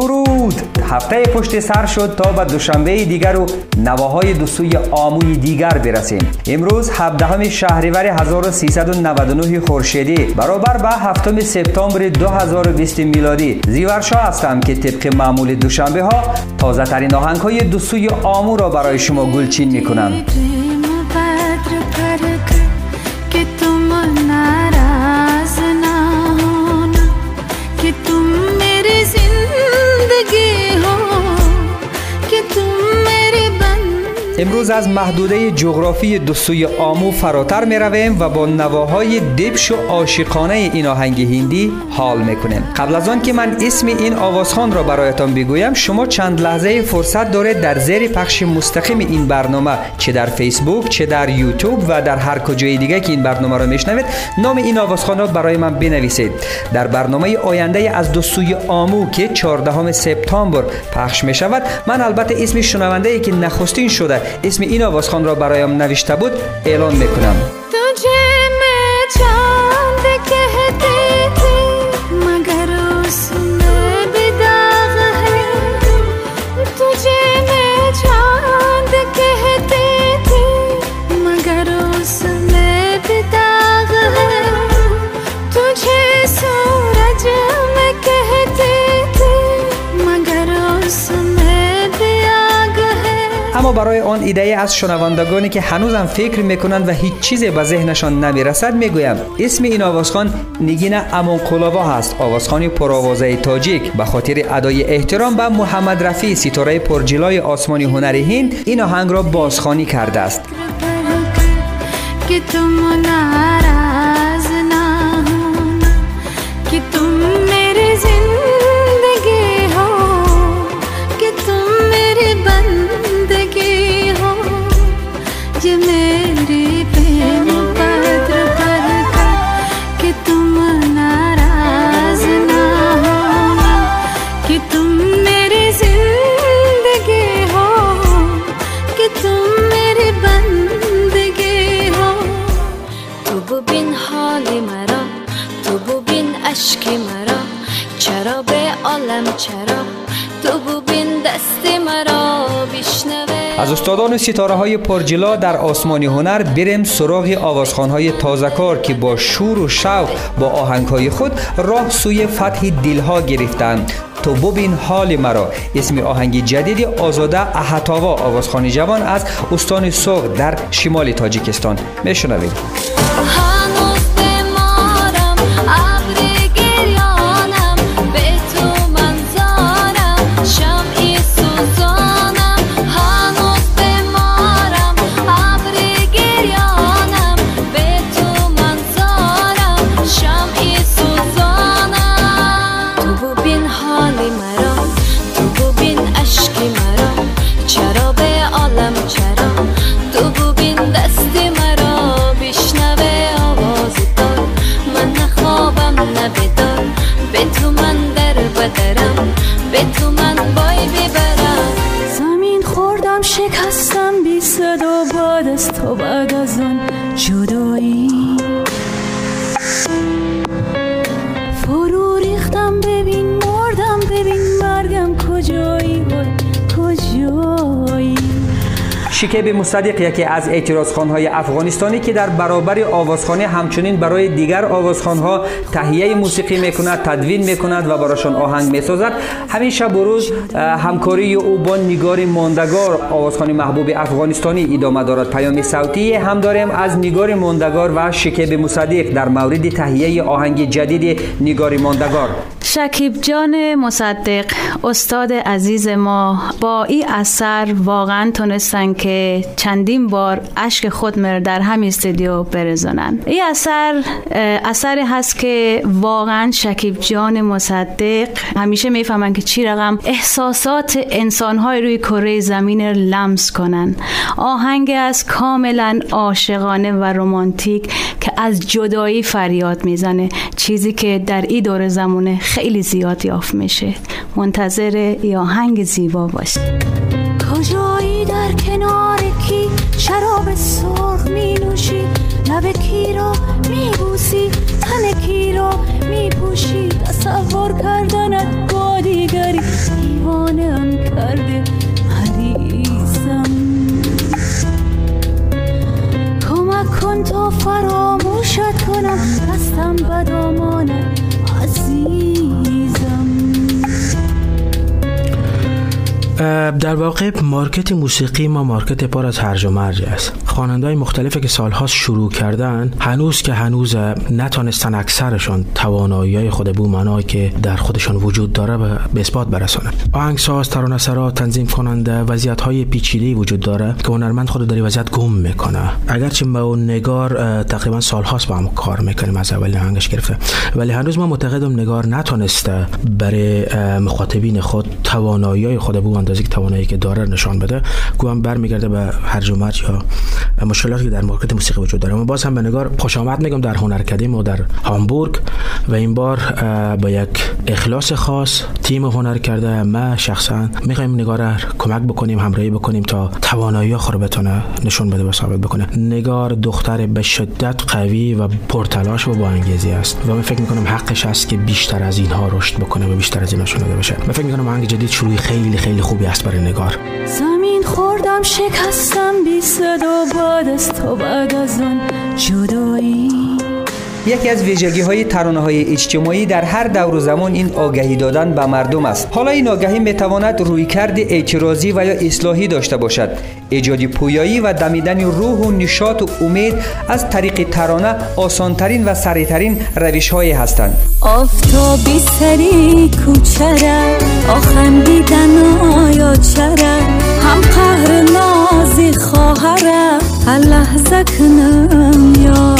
درود. هفته پشت سر شد تا به دوشنبه دیگر و نواهای دو سوی آموی دیگر برسیم. امروز 17 شهریور 1399 خورشیدی. برابر به هفتم سپتامبر 2020 میلادی. زیورشا هستم که طبق معمول دوشنبه ها تازه ترین آهنگ های دو آمو را برای شما گلچین می‌کنم. امروز از محدوده جغرافی دو سوی آمو فراتر می رویم و با نواهای دبش و عاشقانه این آهنگ هندی حال می‌کنیم. قبل از آن که من اسم این آوازخان را برایتان بگویم شما چند لحظه فرصت دارید در زیر پخش مستقیم این برنامه چه در فیسبوک چه در یوتیوب و در هر کجای دیگه که این برنامه را میشنوید نام این آوازخان را برای من بنویسید. در برنامه آینده از دو سوی آمو که 14 سپتامبر پخش می شود من البته اسم شنونده ای که نخستین شده اسم این آوازخان را برایم نوشته بود اعلان می‌کنم. برای آن ایده از شنوندگانی که هنوزم فکر می‌کنند و هیچ چیزی به ذهنشان نمی‌رسد می‌گویم اسم این آوازخان نگین امون قلاوا هست. آوازخانی پرآوازه تاجیک. به خاطر ادای احترام به محمد رفی ستاره پرجلای آسمانی هنر هند این آهنگ را بازخوانی کرده است. از استادان ستاره های پرجلا در آسمان هنر بریم سراغ آوازخان های تازکار که با شور و شوق با آهنگ های خود راه سوی فتح دلها گرفتند تو ببین حال مرا. اسم آهنگ جدید آزاده احتاوا آوازخانی جوان از استان سوق در شمال تاجیکستان. میشنوید. Try شکیب مصدق یکی از اعتراض های افغانستانی که در برابر آوازخانه همچنین برای دیگر آوازخانها تهیه موسیقی می‌کند تدوین می‌کند و براشان آهنگ می‌سازد. همین شب و روز همکاری او با نگار ماندگار آوازخانی محبوب افغانستانی ادامه دارد. پیام صوتی هم داریم از نگار ماندگار و شکیب مصدق در مورد تهیه آهنگ جدید نگار ماندگار. شکیب جان مصدق استاد عزیز ما با این اثر واقعا تونستن که چندین بار اشک خود مر در همین استودیو برزنن. این اثر اثری هست که واقعا شکیب جان مصدق همیشه می‌فهمن که چی رقم احساسات انسانهای روی کره زمین لمس کنن. آهنگ از کاملا عاشقانه و رمانتیک که از جدایی فریاد می‌زنه. چیزی که در این دور زمانه خیلی زیاد یافت میشه. منتظر یا هنگ زیبا باش کجایی در کنار کی شراب سرخ می نوشی لب کی را می بوسی تن کی را می پوشی تصور کردنت باد دیگری دیوانم کرده مریضم. کمک کن تا فراموشت کنم دستم بدامانه. در واقع مارکت موسیقی ما مارکت پر از هرج و مرج است. خوانندهای مختلفی که سالها شروع کردن هنوز که هنوز نتانستن اکثرشان توانایی خود بومنایی که در خودشان وجود داره به اثبات برسانن آهنگساز ترانه‌سرا تنظیم کننده وضعیت های وجود داره که هنرمند خود در وضعیت گم می‌کنه. اگرچه با اون نگار تقریبا سالهاست با هم کار می‌کنیم از اول آهنگش گرفته. ولی هنوز ما معتقدم نگار نتونسته برای مخاطبین خود توانایی خود بو اندازه که توانایی که داره نشان بده گوام برمیگرده به هرج و مرج یا مشکلاتی که در مارکت موسیقی وجود داره. ما باز هم به نگار خوش آمد میگم در هنر کدیم و در هامبورگ و این بار با یک اخلاص خاص تیم هنر کرده. ما شخصا می‌خوایم نگار کمک بکنیم همراهی بکنیم تا توانایی خود بتونه نشون بده و ثابت بکنه. نگار دختر به شدت قوی و پرتلاش و با انگیزی است. و من فکر می‌کنم حقش است که بیشتر از اینها رشد بکنه و بیشتر از اینها شده بشه من فکر می‌کنم آهنگ جدید شروعی خیلی خیلی خوبی است برای نگار. زمین خوردم شکستم بی صدا بعد از تو بعد از اون جدایی یکی از ویژگی های ترانه های اجتماعی در هر دور و زمان این آگهی دادن به مردم است. حالا این آگهی می تواند روی کرد اعتراضی و یا اصلاحی داشته باشد. ایجاد پویایی و دمیدن روح و نشاط و امید از طریق ترانه آسانترین و سریعترین روش های هستند. آفتابی سری کوچره آخم دیدن آیا چره هم قهر نازی خواهره هر لحظه کنم یاد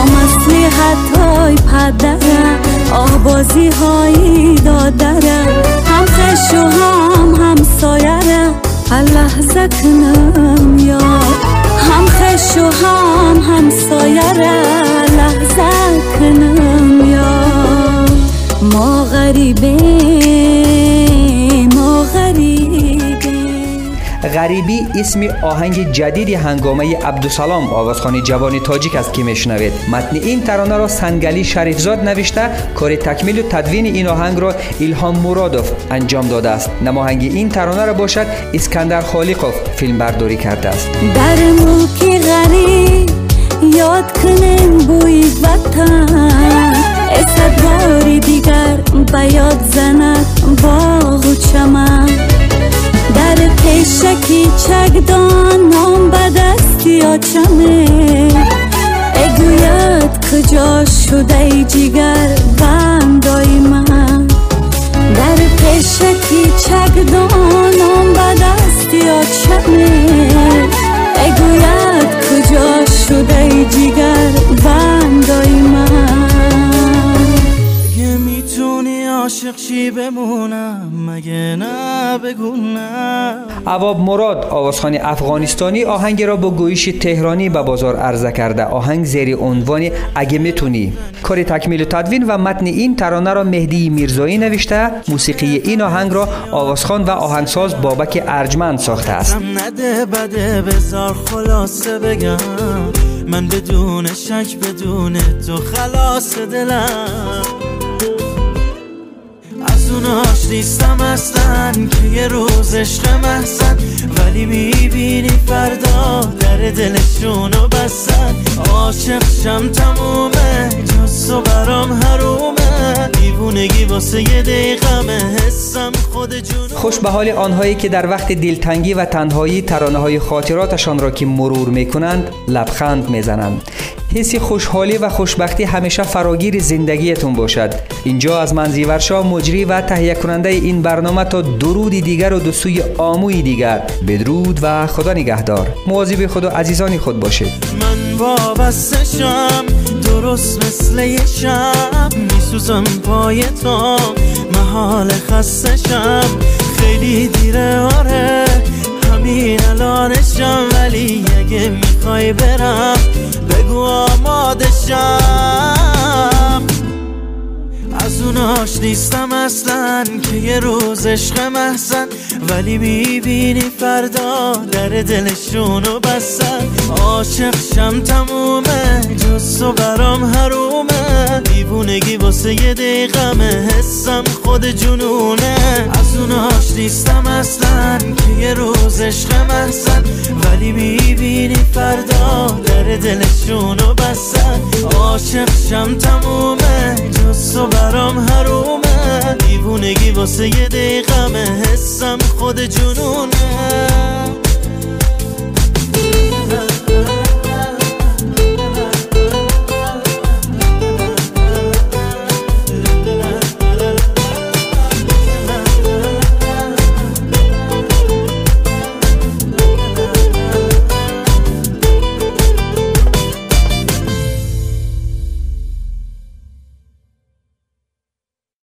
آمسلی حتی پدره آبازی هایی دادره هم خش و هم هم سایره هر لحظه کنم یاد. هم خش و هم هم سایره لحظه کنم یاد. ما غریبه غریبی اسم آهنگ جدید هنگامه عبدالسلام آوازخانی جوان تاجیک است که میشنوید. متن این ترانه را سنگلی شریفزاد نوشته. کار تکمیل و تدوین این آهنگ را ایلهام مرادوف انجام داده است. نماهنگ این ترانه را باشد اسکندر خالقوف فیلم برداری کرده است. در موکی غریب یاد کنیم بوی وطن. دیگر به یاد زند باغ و چمن. چگدان نام به دستی آچمه اگوید کجا شده ای جیگر بندای من؟ در پیشکی چگدان نام به دستی آچمه اگوید کجا شده ای جیگر بندای عاشق چی بمونم؟ مگه نه؟ بگو عواب مراد آوازخانی افغانستانی آهنگ را با گویش تهرانی به بازار عرضه کرده. آهنگ زیر عنوان اگه می‌تونی. کار تکمیل تدوین و متن این ترانه را مهدی میرزایی نوشته. موسیقی این آهنگ را آوازخان و آهنگساز بابک ارجمند ساخته است. نده بده بزار خلاصه بگم. من بدون شک بدون تو خلاص دلم. اوناش نیستم اصلا که یه روز عشق محسن ولی می‌بینی فردا در دلشونو بستن. عاشق شم تمومه جز برام حرومه. دیوونگی واسه یه حسم خود جون خوش به حال آنهایی که در وقت دلتنگی و تنهایی ترانه های خاطراتشان را که مرور می‌کنند لبخند می‌زنند. حسی خوشحالی و خوشبختی همیشه فراگیر زندگیتون باشد. اینجا از منزی ورشا مجری و تهیه کننده این برنامه تا درودی دیگر و دو سوی آموی دیگر. بدرود و خدا نگهدار. مواظب خود و عزیزانی خود باشید. من وابستشم درست مثل یه شب. میسوزم پای تو محال خستشم. خیلی دیره آره همین الانشم ولی اگه می‌خوای برم بگو آماده شم از اونا اوناش نیستم اصلا که یه روز عشق محسن ولی می‌بینی فردا در دلشونو بستن. عاشق شم تمومه جز و برام حرومه. دیوونگی واسه یه دقیقمه حسم خود جنونه. از اوناش نیستم اصلا که یه روز عشق محسن ولی می‌بینی فردا در دلشونو بستن. عاشق شم تمومه جز و برام حرومه. دیوونگی واسه یه دقیقمه. حسم خود جنونه.